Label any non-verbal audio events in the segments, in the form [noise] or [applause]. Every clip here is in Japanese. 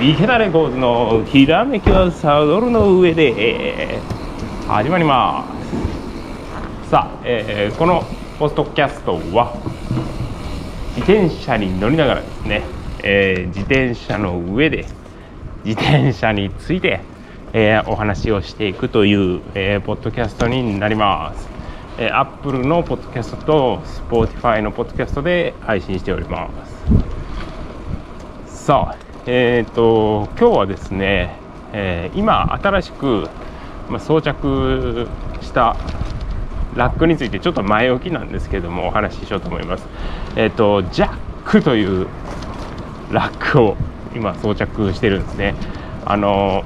池田レコーズのひらめきはサドルの上で始まります。さあ、えーこのポストキャストは自転車に乗りながらですね、えー自転車の上で自転車について、えーお話をしていくという、えーポッドキャストになります、えー、Apple のポッドキャストと Spotify のポッドキャストで配信しております。さあえっ、と今日はですね、えー今新しく、ま、装着したラックについてちょっと前置きなんですけどもお話ししようと思います。えっ、とジャックというラックを今装着してるんですね。あの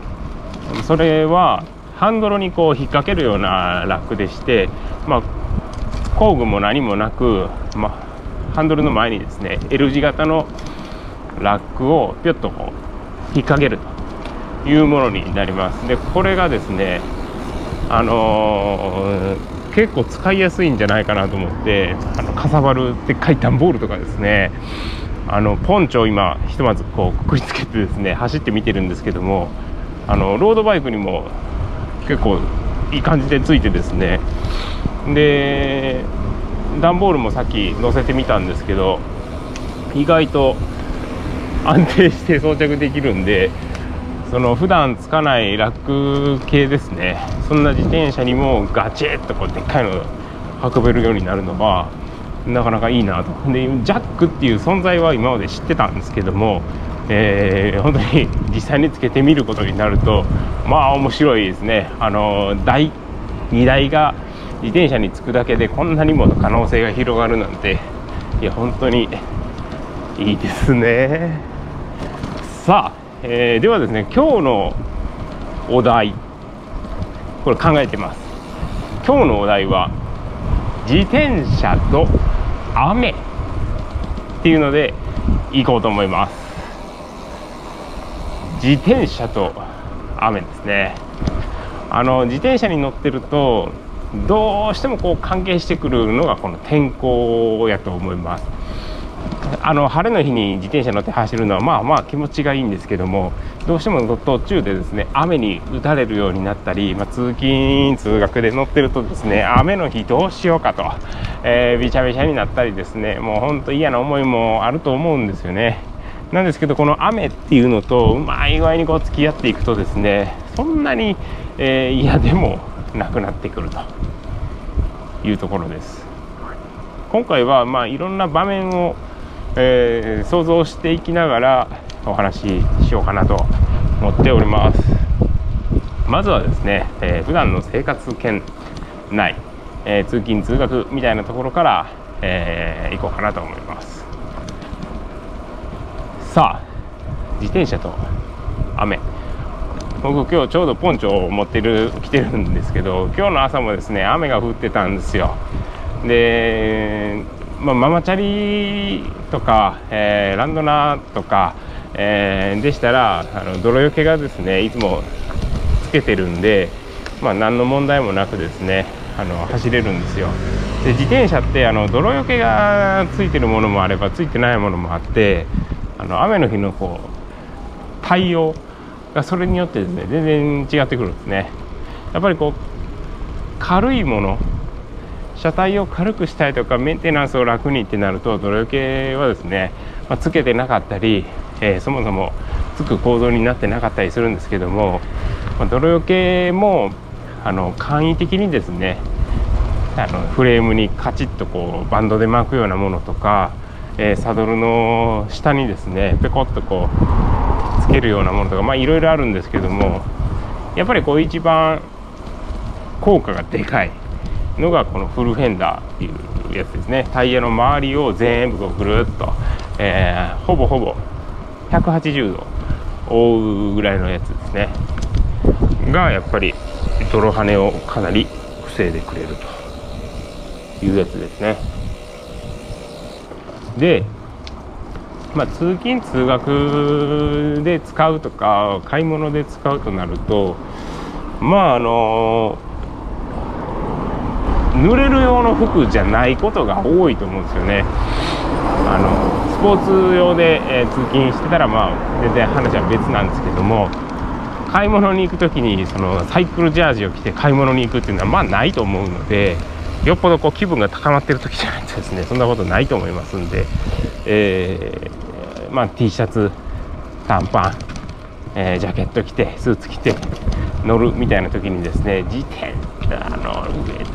それはハンドルにこう引っ掛けるようなラックでして、まあ、工具も何もなく、まあ、ハンドルの前にですね L 字型のラックをピュッとこう引っ掛けるというものになります。でこれがですねあのー結構使いやすいんじゃないかなと思ってあのかさばるでっかい段ボールとかですねあのポンチョを今ひとまずこうくくりつけてですね走って見てるんですけどもあのロードバイクにも結構いい感じでついてですねで段ボールもさっき乗せてみたんですけど意外と安定して装着できるんでその普段つかないラック系ですね。そんな自転車にもガチッとこうでっかいの運べるようになるのはなかなかいいなと。でジャックっていう存在は今まで知ってたんですけども、えー本当に [laughs] 実際につけてみることになるとまあ面白いですね。あの台荷台が自転車につくだけでこんなにも可能性が広がるなんていや本当にいいですね。さあ、えーではですね今日のお題これ考えてます。今日のお題は自転車と雨っていうので行こうと思います。自転車と雨ですね。あの自転車に乗ってるとどうしてもこう関係してくるのがこの天候やと思います。あの晴れの日に自転車乗って走るのはまあまあ気持ちがいいんですけどもどうしても途中でですね雨に打たれるようになったり、まあ、通勤通学で乗ってるとですね雨の日どうしようかと、えーびちゃびちゃになったりですねもう本当嫌な思いもあると思うんですよね。なんですけどこの雨っていうのとうまい具合にこう付き合っていくとですねそんなに、えー嫌でもなくなってくると。いうところです。今回はまあいろんな場面を、えー想像していきながらお話ししようかなと思っております。まずはですね、えー普段の生活圏内、えー通勤通学みたいなところから、えー行こうかなと思います。さあ自転車と雨。僕今日ちょうどポンチョを持ってる来てるんですけど今日の朝もですね雨が降ってたんですよ。で、まあ、ママチャリとか、えーランドナーとか、えーでしたらあの泥よけがですねいつもつけてるんで、まあ、何の問題もなくですねあの走れるんですよ。で自転車ってあの泥よけがついてるものもあればついてないものもあってあの雨の日のこう対応がそれによってですね全然違ってくるんですね。やっぱりこう軽いもの車体を軽くしたいとかメンテナンスを楽にってなると泥よけはですね、まあつけてなかったり、えーそもそもつく構造になってなかったりするんですけども、まあ泥よけもあの簡易的にですねあのフレームにカチッとこうバンドで巻くようなものとか、えーサドルの下にですねペコッとこうつけるようなものとかまあいろいろあるんですけどもやっぱりこう一番効果がでかいのがこのフルフェンダーっていうやつですね。タイヤの周りを全部ぐるっと、えーほぼほぼ180度覆うぐらいのやつですね。がやっぱり泥跳ねをかなり防いでくれるというやつですね。でまあ、通勤通学で使うとか買い物で使うとなるとまああの濡れる用の服じゃないことが多いと思うんですよね。あのスポーツ用で、えー、通勤してたらまあ全然話は別なんですけども買い物に行く時にそのサイクルジャージを着て買い物に行くっていうのはまあないと思うのでよっぽどこう気分が高まってる時じゃないとですねそんなことないと思いますんで、えー、まあ、T シャツ短パン、えー、ジャケット着てスーツ着て乗るみたいな時にですね自転車の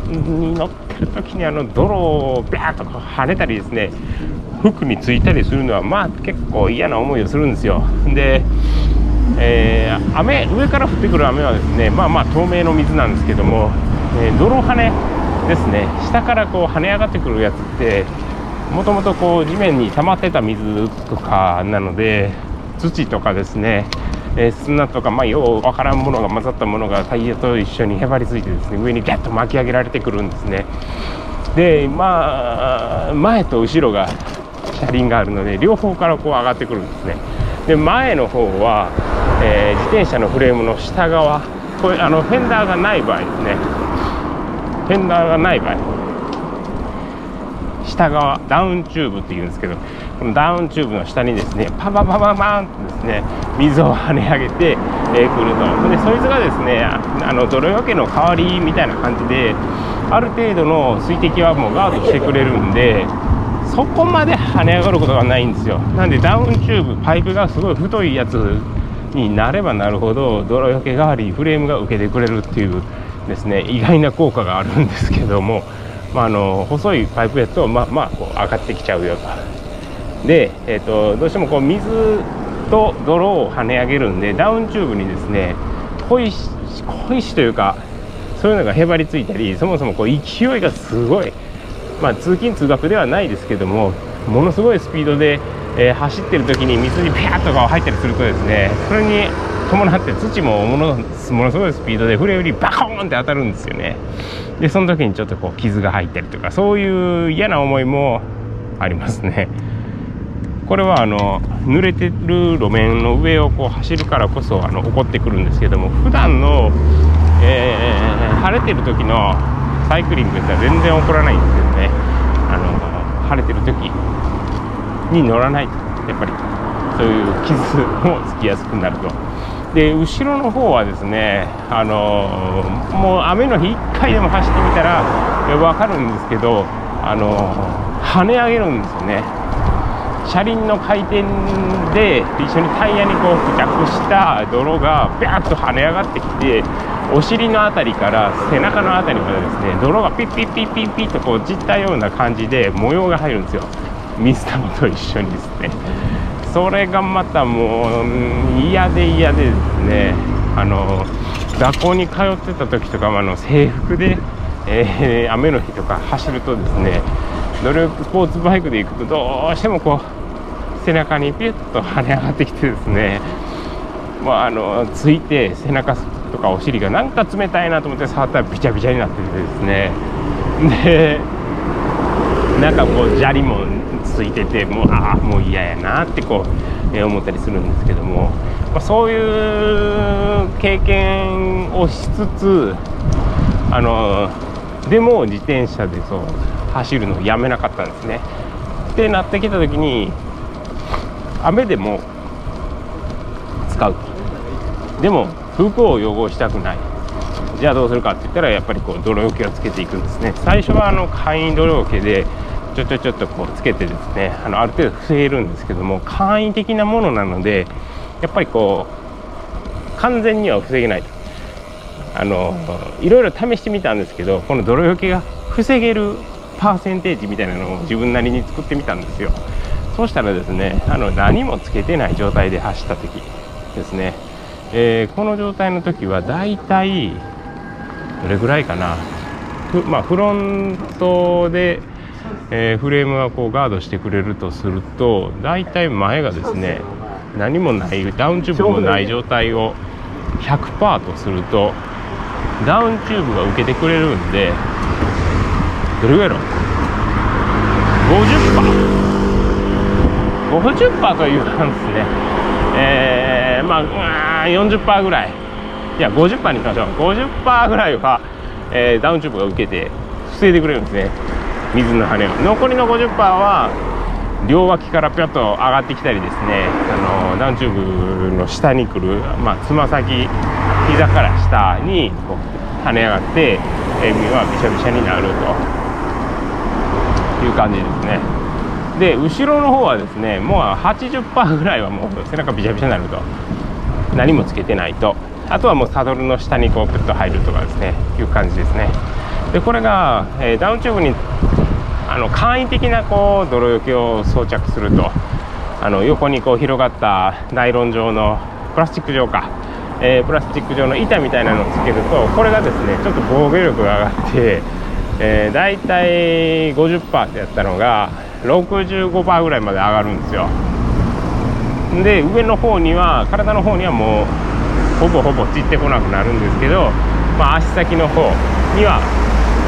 上に乗ってる時にあの泥をビャーッと跳ねたりですね服についたりするのはまあ結構嫌な思いをするんですよ。で、えー、雨上から降ってくる雨はですねまあまあ透明の水なんですけども、えー、泥跳ねですね。下からこう跳ね上がってくるやつってもともとこう地面に溜まってた水とかなので土とかですねえー、砂とか、まあ、ようわからんものが混ざったものがタイヤと一緒にへばりついてですね上にギャッと巻き上げられてくるんですね。でまあ前と後ろが車輪があるので両方からこう上がってくるんですね。で前の方は、えー、自転車のフレームの下側これあのフェンダーがない場合ですね。フェンダーがない場合。下側ダウンチューブっていうんですけどこのダウンチューブの下にですねパパパパパンとですね水を跳ね上げて、え、くるとでそいつがですねあの泥よけの代わりみたいな感じである程度の水滴はもうガードしてくれるんでそこまで跳ね上がることがないんですよなんでダウンチューブパイプがすごい太いやつになればなるほど泥よけ代わりフレームが受けてくれるっていうですね意外な効果があるんですけどもまあ、あの細いパイプやと、まあ、まあこう上がってきちゃうよと。で、えーと、どうしてもこう水と泥を跳ね上げるんでダウンチューブにですね小石小石というかそういうのがへばりついたりそもそもこう勢いがすごい、まあ、通勤通学ではないですけどもものすごいスピードで、えー、走ってる時に水にピャーとか入ったりするとですねそれに伴って土もものものすごいスピードでフレームにバコーンって当たるんですよね。でその時にちょっとこう傷が入ったりとかそういう嫌な思いもありますね。これはあの濡れてる路面の上をこう走るからこそあの起こってくるんですけども普段の、えー、晴れてる時のサイクリングって全然起こらないんですけどね。あの晴れてる時に乗らないとやっぱり。そういう傷もつきやすくなると。で後ろの方はですねあのもう雨の日1回でも走ってみたら分かるんですけどあの跳ね上げるんですよね。車輪の回転で一緒にタイヤにこう付着した泥がビャーッと跳ね上がってきてお尻の辺りから背中の辺りまでですね泥がピッピッピッピッピッとこう散ったような感じで模様が入るんですよ水玉と一緒にですねそれがまたもう嫌で嫌でですねあの学校に通ってた時とかもあの制服で、えー、雨の日とか走るとですね努力スポーツバイクで行くとどうしてもこう背中にピュッと跳ね上がってきてですね。まあ、あのついて背中とかお尻がなんか冷たいなと思って触ったらびちゃびちゃになっててですね。でなんかこう砂利もついててもうああもう嫌やなってこう、思ったりするんですけども、まあ、そういう経験をしつつあのでも自転車でそう走るのをやめなかったんですね。ってなってきた時に雨でも使う。でも服を汚したくない。じゃあどうするかって言ったらやっぱりこう泥よけをつけていくんですね。最初はあの簡易泥よけでちょちょちょっとこうつけてですねあのある程度防げるんですけども簡易的なものなのでやっぱりこう完全には防げないあのいろいろ試してみたんですけどこの泥よけが防げるパーセンテージみたいなのを自分なりに作ってみたんですよ。そうしたらですねあの何もつけてない状態で走った時ですね、えー、この状態の時はだいたいどれぐらいかな。まあフロントでえー、フレームがこうガードしてくれるとすると大体前がですね何もないダウンチューブもない状態を100%とするとダウンチューブが受けてくれるんでどれぐらいやろ 50%50% という感じですね。えー、まあ40%ぐらい。いや50%にしましょう。50%ぐらいは、えー、ダウンチューブが受けて防いでくれるんですね。水の跳ねを。残りの50%は両脇からぴょっと上がってきたりですね。あのダウンチューブの下に来るまあつま先膝から下にこう跳ね上がってエビはびしゃびしゃになると。いう感じですね。で後ろの方はですねもう80%ぐらいはもう背中びしゃびしゃになると。何もつけてないと。あとはもうサドルの下にこうプッと入るとかですね。いう感じですね。でこれが、えー、ダウンチューブにあの簡易的なこう泥よけを装着すると。あの横にこう広がったナイロン状のプラスチック状か、えー、プラスチック状の板みたいなのをつけるとこれがですねちょっと防御力が上がって、えー、大体50%ってやったのが65%ぐらいまで上がるんですよ。で上の方には体の方にはもうほぼほぼ散ってこなくなるんですけど、まあ、足先の方には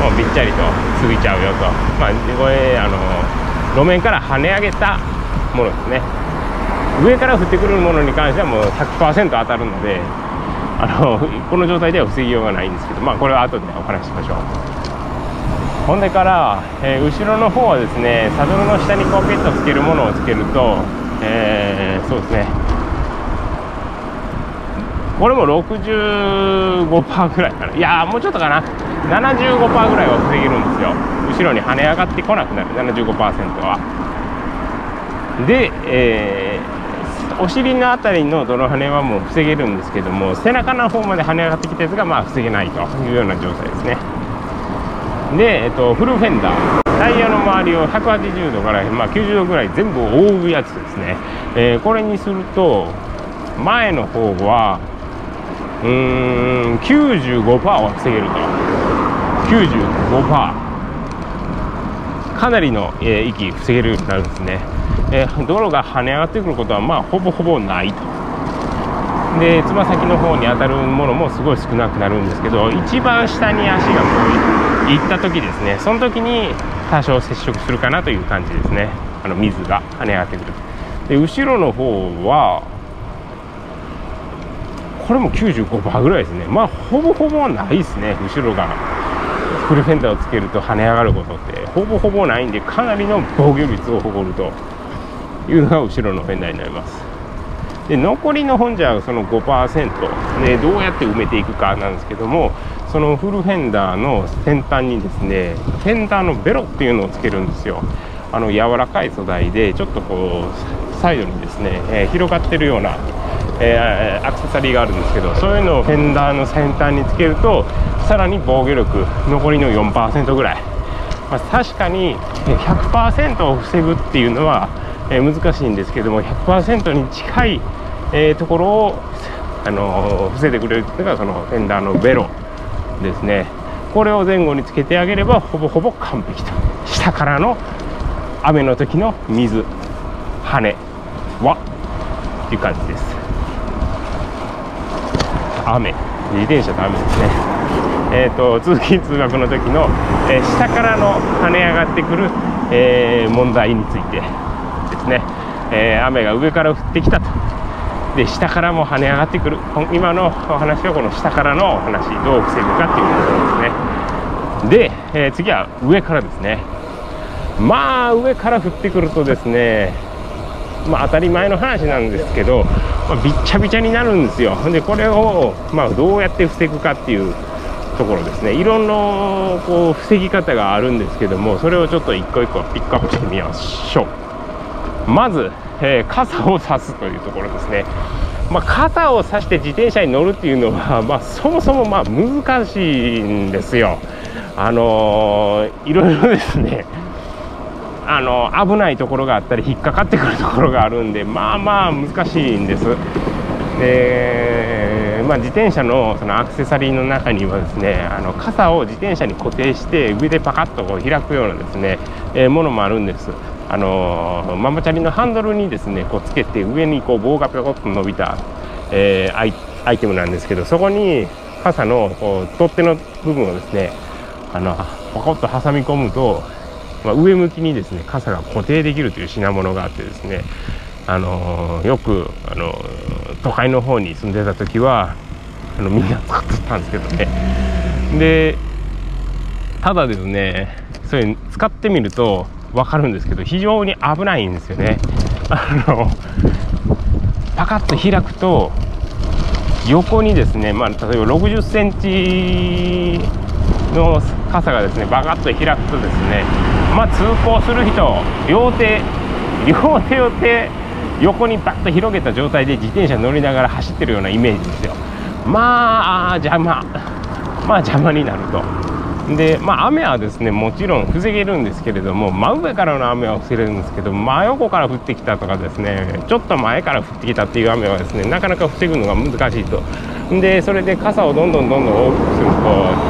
もうびっちゃりと過ぎちゃうよと、まあ、これあの路面から跳ね上げたものですね。上から降ってくるものに関してはもう100%当たるのであのこの状態では防ぎようがないんですけどまあこれは後でお話ししましょう。ほんでから、えー、後ろの方はですねサドルの下にこうピッとつけるものをつけると、えー、そうですね。これも65%ぐらいかな。いやもうちょっとかな。75%ぐらいは防げるんですよ。後ろに跳ね上がってこなくなる。75%は。で、えー、お尻の辺りの泥跳ねはもう防げるんですけども背中の方まで跳ね上がってきたやつがまあ防げないというような状態ですね。で、えっと、フルフェンダー。タイヤの周りを180度から、まあ、90度ぐらい全部覆うやつですね、えー、これにすると前の方はうーん95%は防げると。95%かなりの、えー、息防げるようになるんですね、えー、道路が跳ね上がってくることはまあほぼほぼないと。でつま先の方に当たるものもすごい少なくなるんですけど一番下に足がこういった時ですね。その時に多少接触するかなという感じですね。あの水が跳ね上がってくるで後ろの方はこれも95%ぐらいですね。まあほぼほぼないですね。後ろが。フルフェンダーをつけると跳ね上がることって。ほぼほぼないんでかなりの防御率を誇るというのが後ろのフェンダーになります。で残りの本じゃその5%でどうやって埋めていくかなんですけどもそのフルフェンダーの先端にですねフェンダーのベロっていうのをつけるんですよ。あの柔らかい素材でちょっとこうサイドにですね、えー、広がってるようなえー、アクセサリーがあるんですけどそういうのをフェンダーの先端につけるとさらに防御力残りの4%ぐらい、まあ、確かに100%を防ぐっていうのは、えー、難しいんですけども100%に近い、えー、ところを、あの防いでくれるっていうのがそのフェンダーのベロですね。これを前後につけてあげればほぼほぼ完璧と。下からの雨の時の水羽はっていう感じです。雨。自転車と雨ですね。えーと、通勤通学の時の、えー、下からの跳ね上がってくる、えー、問題について、えー、雨が上から降ってきたと。で下からも跳ね上がってくる。今のお話はこの下からのお話どう防ぐかっていうことですね。で、え次は上からですね。まあ上から降ってくるとですねまあ当たり前の話なんですけどまあ、びっちゃびちゃになるんですよ。でこれを、まあ、どうやって防ぐかっていうところですね。いろんなこう防ぎ方があるんですけどもそれをちょっと一個一個ピックアップしてみましょう。まず、えー、傘を差すというところですねまあ、傘を差して自転車に乗るっていうのは、[laughs] まあ、そもそもまあ難しいんですよ。あのー、いろいろですねあの危ないところがあったり引っかかってくるところがあるんでまあまあ難しいんです。でまあ、自転車のそのアクセサリーの中にはですねあの傘を自転車に固定して上でパカッとこう開くようなですね、えー、ものもあるんです。あのママチャリのハンドルにですねこうつけて上にこう棒がぴょこっと伸びた、えー、アイアイテムなんですけどそこに傘のこう取っ手の部分をですねあのパコッと挟み込むとまあ、上向きにですね傘が固定できるという品物があってですねあの、よく、あの、都会の方に住んでた時はあのみんな使ってたんですけどね。でただですねそれ使ってみると分かるんですけど非常に危ないんですよね。あのパカッと開くと横にですね、まあ、例えば60センチの傘がですねバカッと開くとですね、まあ、通行する人両手両手を手横にバッと広げた状態で自転車乗りながら走ってるようなイメージですよ。まあ邪魔。まあ邪魔になると。で、まあ、雨はですねもちろん防げるんですけれども真上からの雨は防げるんですけど真横から降ってきたとかですねちょっと前から降ってきたっていう雨はですねなかなか防ぐのが難しいと。でそれで傘をどんどんどんどん大きくすると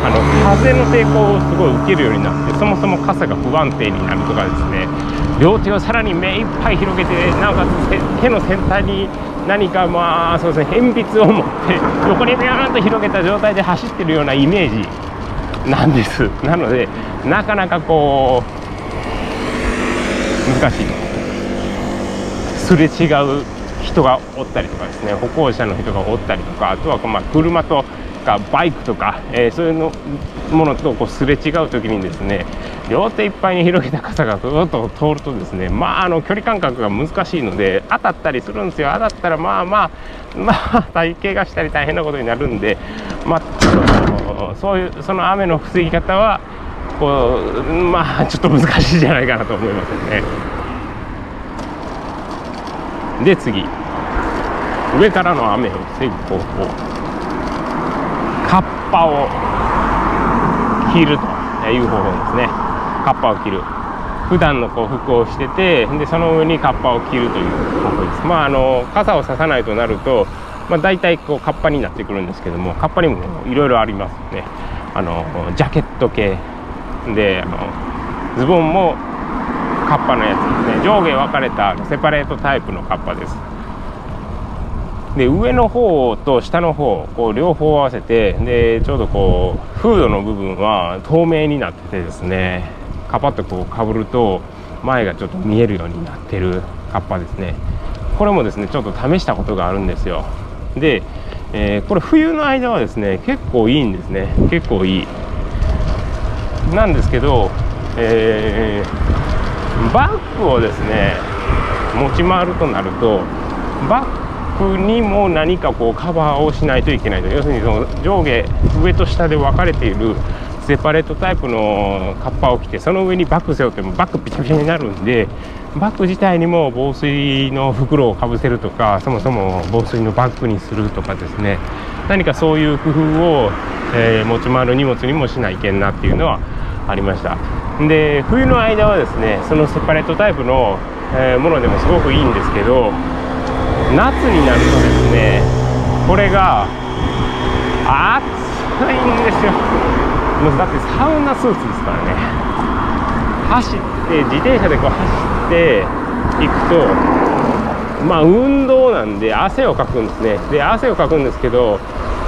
あの風の抵抗をすごい受けるようになってそもそも傘が不安定になるとかですね両手をさらに目いっぱい広げてなおかつ手の先端に何かまあそうですね鉛筆を持って横にビューンと広げた状態で走ってるようなイメージなんです。なのでなかなかこう難しい。すれ違う人がおったりとかですね歩行者の人がおったりとかあとはまあ車とかバイクとか、えー、そういうのものとこうすれ違う時にですね両手いっぱいに広げた傘がずっと通るとですねまああの距離感覚が難しいので当たったりするんですよ。当たったらまあまあまあ体型がしたり大変なことになるんでまあそういうその雨の防ぎ方はこうまあちょっと難しいじゃないかなと思いますね。で次。上からの雨を防ぐ方法。カッパを着るという方法ですね。カッパを着る。普段のこう服をしててでその上にカッパを着るという方法です。まああの傘をささないとなると、まあ、大体こうカッパになってくるんですけどもカッパにもいろいろありますね。あのジャケット系。であのズボンもカッパのやつですね。上下分かれたセパレートタイプのカッパです。で上の方と下の方こう両方合わせてでちょうどこうフードの部分は透明になっててですねカパッとこうかぶると前がちょっと見えるようになってるカッパですね。これもですねちょっと試したことがあるんですよ。で、えー、これ冬の間はですね結構いいんですね。結構いい。なんですけど、えー、バッグをですね持ち回るとなるとバッグにも何かこうカバーをしないといけないと。要するにその上下上と下で分かれているセパレートタイプのカッパを着てその上にバッグ背負ってもバッグピチャピチャになるんでバッグ自体にも防水の袋をかぶせるとかそもそも防水のバッグにするとかですね。何かそういう工夫を、えー、持ち回る荷物にもしないけんなっていうのはありました。で冬の間はですねそのセパレートタイプの、えー、ものでもすごくいいんですけど夏になるとですねこれが暑いんですよ。もうだってサウナスーツですからね。走って自転車でこう走っていくとまあ運動なんで汗をかくんですね。で汗をかくんですけど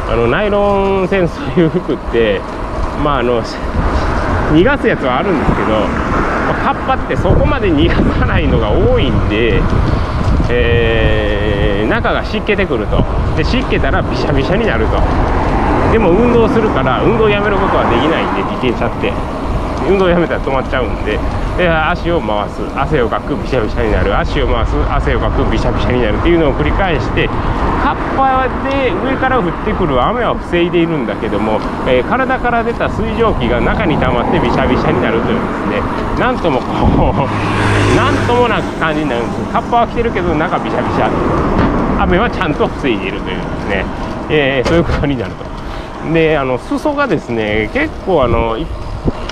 あのナイロン製そういう服ってまああの逃がすやつはあるんですけどカッパってそこまで逃がさないのが多いんでえー、中が湿気てくると。で湿気たらびしゃびしゃになると。でも運動するから運動やめることはできないんで自転車って。運動やめたら止まっちゃうんで。で足を回す。汗をかくびしゃびしゃになる。足を回す。汗をかくびしゃびしゃになるっていうのを繰り返してカッパで上から降ってくる。雨は防いでいるんだけども、えー、体から出た水蒸気が中に溜まってびしゃびしゃになるというですね。なんともこう [laughs] なんともな感じになるんです。カッパは着てるけど中びしゃびしゃ雨はちゃんと防いでいるというですね、えー、そういうことになると。であの裾がですね結構あの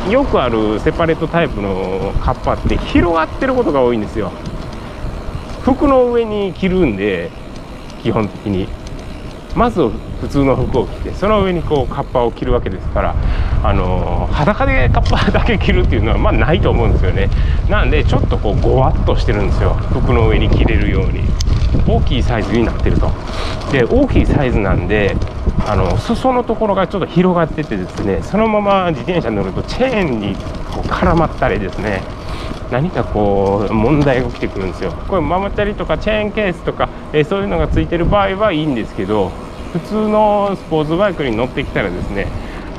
よくあるセパレートタイプのカッパって広がってることが多いんですよ。服の上に着るんで基本的に。まず普通の服を着てその上にこうカッパを着るわけですからあの裸でカッパだけ着るっていうのはまあないと思うんですよね。なんでちょっとこうごわっとしてるんですよ。服の上に着れるように。大きいサイズになってると。で大きいサイズなんであの裾のところがちょっと広がっててですねそのまま自転車に乗るとチェーンにこう絡まったりですね何かこう問題が起きてくるんですよ。これママチャリとかチェーンケースとか、え、そういうのがついてる場合はいいんですけど普通のスポーツバイクに乗ってきたらですね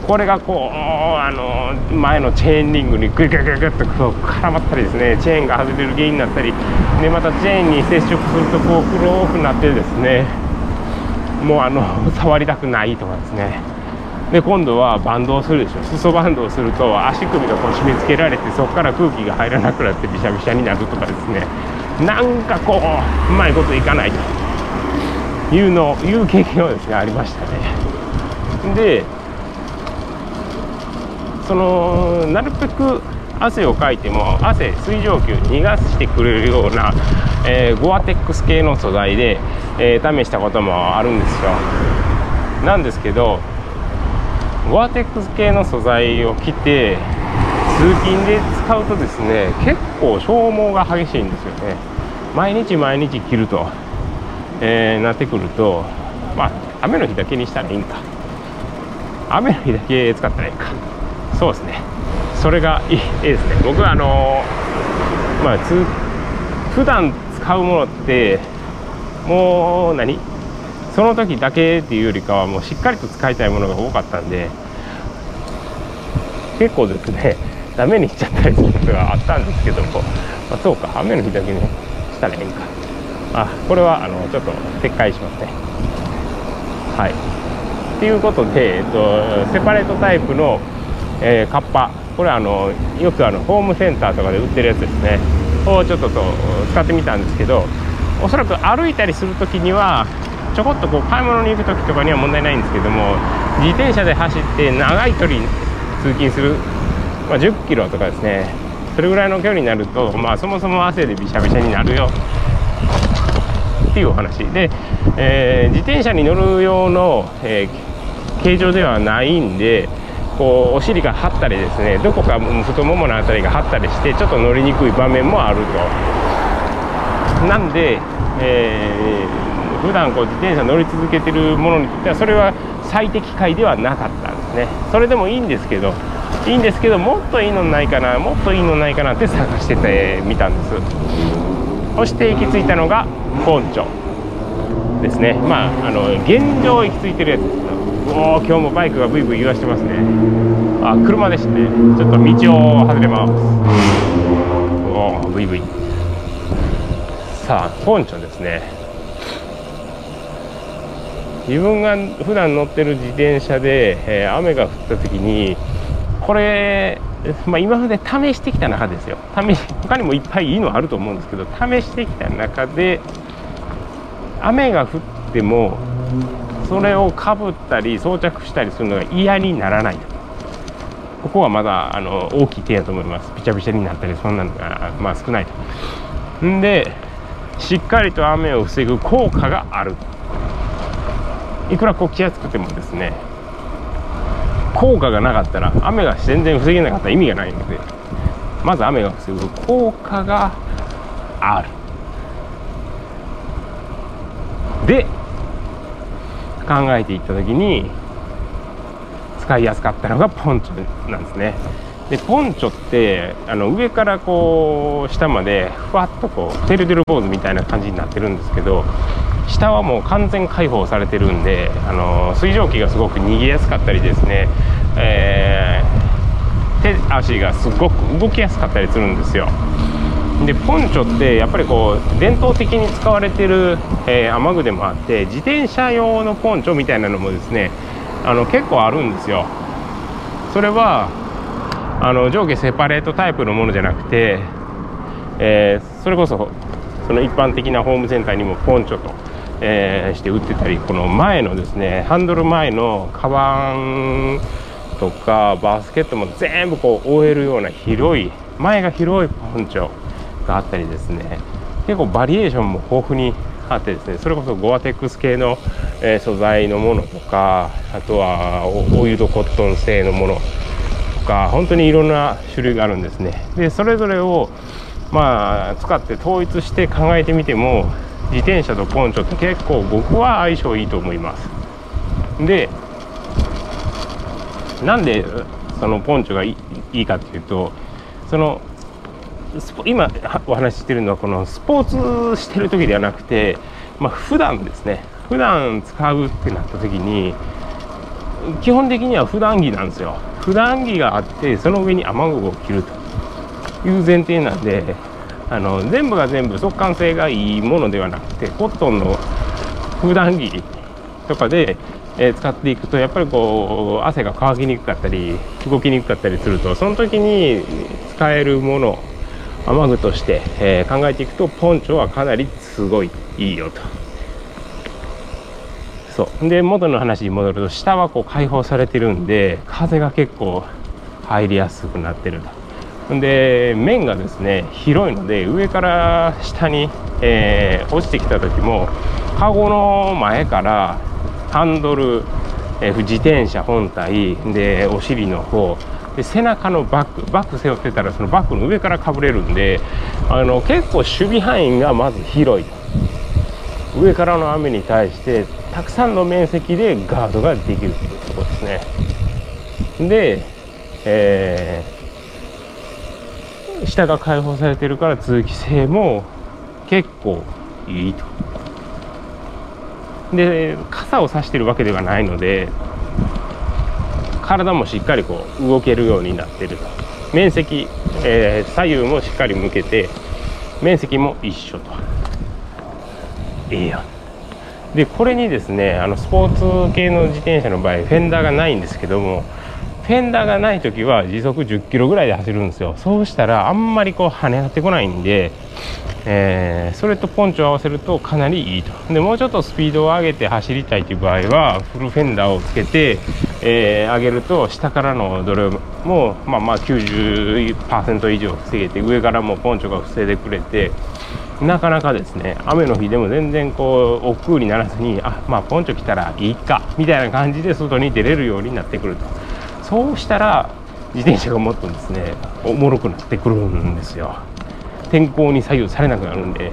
これがこうあの前のチェーンリングにググググッとこう絡まったりですねチェーンが外れる原因になったりでまたチェーンに接触するとこう黒くなってですねもうあの [laughs] 触りたくないとかですね。で今度はバンドをするでしょ。裾バンドをすると足首がこう締め付けられてそこから空気が入らなくなってびしゃびしゃになるとかですね。なんかこううまいこといかないと。いうのいう経験はですねありましたね。でそのなるべく汗をかいても汗水蒸気を逃がしてくれるような、えー、ゴアテックス系の素材で、えー、試したこともあるんですよ。なんですけどゴアテックス系の素材を着て通勤で使うとですね結構消耗が激しいんですよね。毎日毎日着ると、えー、なってくるとまあ雨の日だけにしたらいいんか。雨の日だけ使ったらいいか。そうですね。それがいいですね。僕はあのー、まあ普段使うものってもう何？その時だけっていうよりかはもうしっかりと使いたいものが多かったんで結構ですねダメにしちゃったりすることがあったんですけども、まあ、そうか雨の日だけねしたらええんか。あこれはあのちょっと撤回しますね。はい。っていうことで、えっと、セパレートタイプの、えー、カッパ。これはあのよくあのホームセンターとかで売ってるやつですね。をちょっとと使ってみたんですけどおそらく歩いたりする時にはちょこっとこう買い物に行く時とかには問題ないんですけども自転車で走って長い距離通勤する、まあ、10キロとかですね。それぐらいの距離になると、まあ、そもそも汗でびしゃびしゃになるよ。っていうお話。で、えー、自転車に乗る用の、えー、形状ではないんでこうお尻が張ったりですねどこか太ももの辺りが張ったりしてちょっと乗りにくい場面もあると。なんで、えー普段こう自転車乗り続けてるものにとってはそれは最適解ではなかったんですね。それでもいいんですけどいいんですけどもっといいのないかなもっといいのないかなって探しててみたんです。そして行き着いたのがポンチョですね。まああの現状行き着いてるやつですおお今日もバイクがブイブイ言わしてますね。あ車でしてちょっと道を外れます。おおブイブイ。さあポンチョですね。自分が普段乗ってる自転車で、えー、雨が降った時にこれ、まあ、今まで試してきた中ですよ。試し他にもいっぱいいいのあると思うんですけど試してきた中で雨が降ってもそれをかぶったり装着したりするのが嫌にならないと。ここはまだあの大きい点やと思います。びちゃびちゃになったりそんなのが、まあ、少ないと。んでしっかりと雨を防ぐ効果がある。いくらこう気圧くてもですね効果がなかったら雨が全然防げなかったら意味がないのでまず雨が防ぐ効果がある。で考えていった時に使いやすかったのがポンチョなんですね。でポンチョってあの上からこう下までふわっとこうてるてる坊主みたいな感じになってるんですけど下はもう完全開放されてるんであの水蒸気がすごく逃げやすかったりですね、えー、手足がすごく動きやすかったりするんですよ。でポンチョってやっぱりこう伝統的に使われてる、えー、雨具でもあって自転車用のポンチョみたいなのもですねあの結構あるんですよ。それはあの上下セパレートタイプのものじゃなくて、えー、それこそその一般的なホームセンターにもポンチョとえー、して売ってたりこの前のですねハンドル前のカバンとかバスケットも全部こう覆えるような広い前が広いポンチョがあったりですね。結構バリエーションも豊富にあってですねそれこそゴアテックス系の、えー、素材のものとかあとはオイルドコットン製のものか本当にいろんな種類があるんですね。でそれぞれをまあ使って統一して考えてみても自転車とポンチョって結構僕は相性いいと思います。でなんでそのポンチョがいいかっていうとその今お話ししてるのはこのスポーツしてる時ではなくてまあ普段ですね。普段使うってなった時に基本的には普段着なんですよ。普段着があってその上に雨具を着るという前提なんであの全部が全部速乾性がいいものではなくてコットンの普段着とかで、えー、使っていくとやっぱりこう汗が乾きにくかったり動きにくかったりするとその時に使えるもの雨具として、えー、考えていくとポンチョはかなりすごいいいよと。そう。で元の話に戻ると下はこう開放されてるんで風が結構入りやすくなってると。で面がですね広いので上から下に、えー、落ちてきた時もカゴの前からハンドル、えー、自転車本体でお尻の方で背中のバッグバッグ背負ってたらそのバッグの上からかぶれるんであの結構守備範囲がまず広い上からの雨に対してたくさんの面積でガードができるというところですね。で、えー、下が開放されてるから通気性も結構いいと。で傘を差してるわけではないので体もしっかりこう動けるようになってると。面積、えー、左右もしっかり向けて面積も一緒と。いいよ。でこれにですねあのスポーツ系の自転車の場合フェンダーがないんですけどもフェンダーがない時は時速10キロぐらいで走るんですよ。そうしたらあんまりこう跳ね上がってこないんで、えー、それとポンチを合わせるとかなりいいと。でもうちょっとスピードを上げて走りたいという場合はフルフェンダーをつけて、えー、上げると下からのどれもまあまあ90%以上防げて上からもポンチョが防いでくれてなかなかですね雨の日でも全然こう億劫にならずにあまあポンチョ来たらいいかみたいな感じで外に出れるようになってくると。そうしたら自転車がもっとですねおもろくなってくるんですよ。天候に左右されなくなるんで。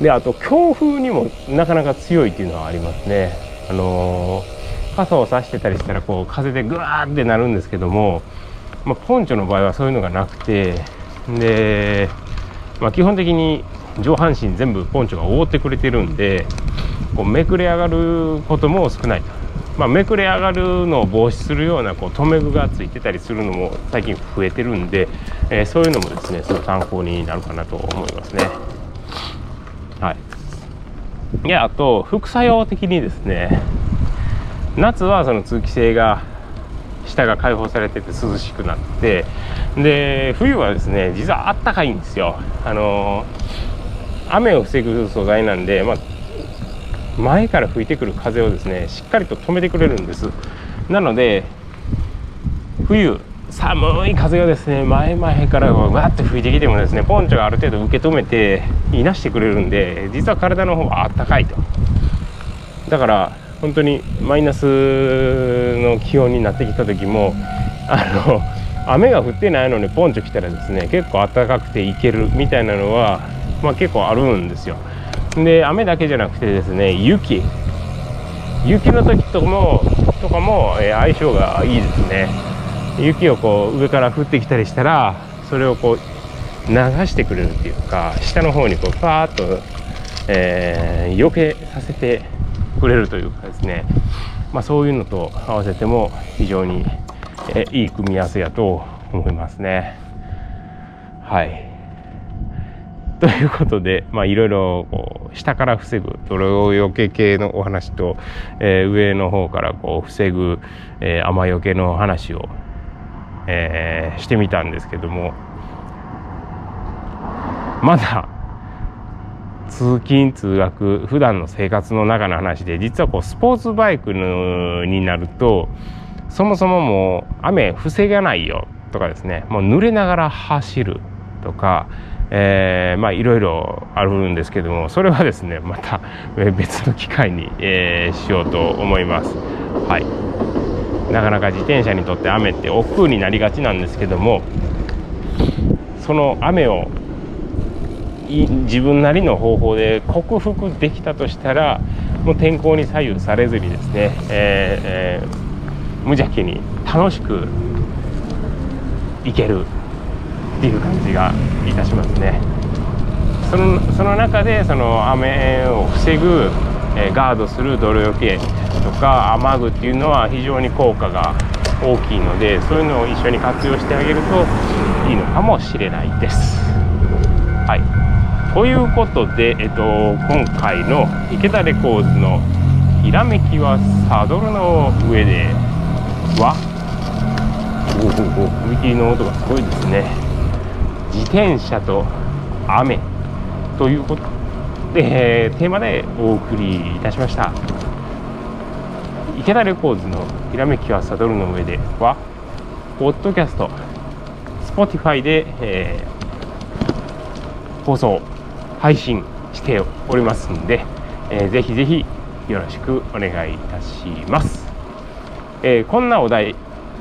であと強風にもなかなか強いっていうのはありますね。あのー、傘を差してたりしたらこう風でグワーってなるんですけども、まあ、ポンチョの場合はそういうのがなくてで、まあ、基本的に上半身全部ポンチョが覆ってくれてるんでこうめくれ上がることも少ないと、まあ、めくれ上がるのを防止するようなこう留め具がついてたりするのも最近増えてるんで、えー、そういうのもですねその参考になるかなと思いますね。はい。であと副作用的にですね夏はその通気性が下が開放されてて涼しくなってで冬はですね実はあったかいんですよ。あのー雨を防ぐ素材なんで、まあ、前から吹いてくる風をですねしっかりと止めてくれるんです。なので冬寒い風がですね前々からわって吹いてきてもですねポンチョがある程度受け止めていなしてくれるんで実は体の方はあったかいと。だから本当にマイナスの気温になってきた時もあの雨が降ってないのにポンチョ来たらですね結構暖かくていけるみたいなのはまあ、結構あるんですよ。で雨だけじゃなくてですね雪。雪の時ともとかも、え相性がいいですね。雪をこう上から降ってきたりしたらそれをこう流してくれるっていうか下の方にこうパーッと、えー、避けさせてくれるというかですね、まあ、そういうのと合わせても非常に、えいい組み合わせやと思いますね。はい。ということで、[laughs] まあ、いろいろこう下から防ぐ泥よけ系のお話と、えー、上の方からこう防ぐ、えー、雨よけの話を、えー、してみたんですけどもまだ通勤通学普段の生活の中の話で実はこうスポーツバイクになるとそもそももう雨防がないよとかですねもう濡れながら走るとかえー、まあいろいろあるんですけどもそれはですねまた [laughs] 別の機会に、えー、しようと思います。はい。なかなか自転車にとって雨って億劫になりがちなんですけどもその雨を自分なりの方法で克服できたとしたらもう天候に左右されずにですね、えーえー、無邪気に楽しくいけるっていう感じがいたしますねそのその中でその雨を防ぐえガードする泥よけとか雨具っていうのは非常に効果が大きいのでそういうのを一緒に活用してあげるといいのかもしれないです。はいということで、えっと、今回の池田レコーズの「ひらめきはサドルの上では」おおお踏切の音がすごいですね自転車と雨ということでテーマでお送りいたしました。池田レコーズの「ひらめきはサドルの上では」ポッドキャスト Spotify で、えー、放送配信しておりますんで、えー、ぜひぜひよろしくお願いいたします、えー、こんなお題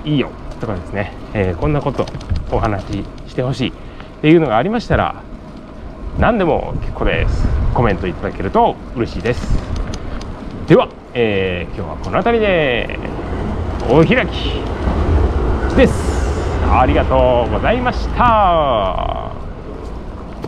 いいよとかですね、えー、こんなことお話ししてほしい。っていうのがありましたら何でも結構です。コメントいただけると嬉しいです。では、えー、今日はこの辺りでお開きです。ありがとうございました。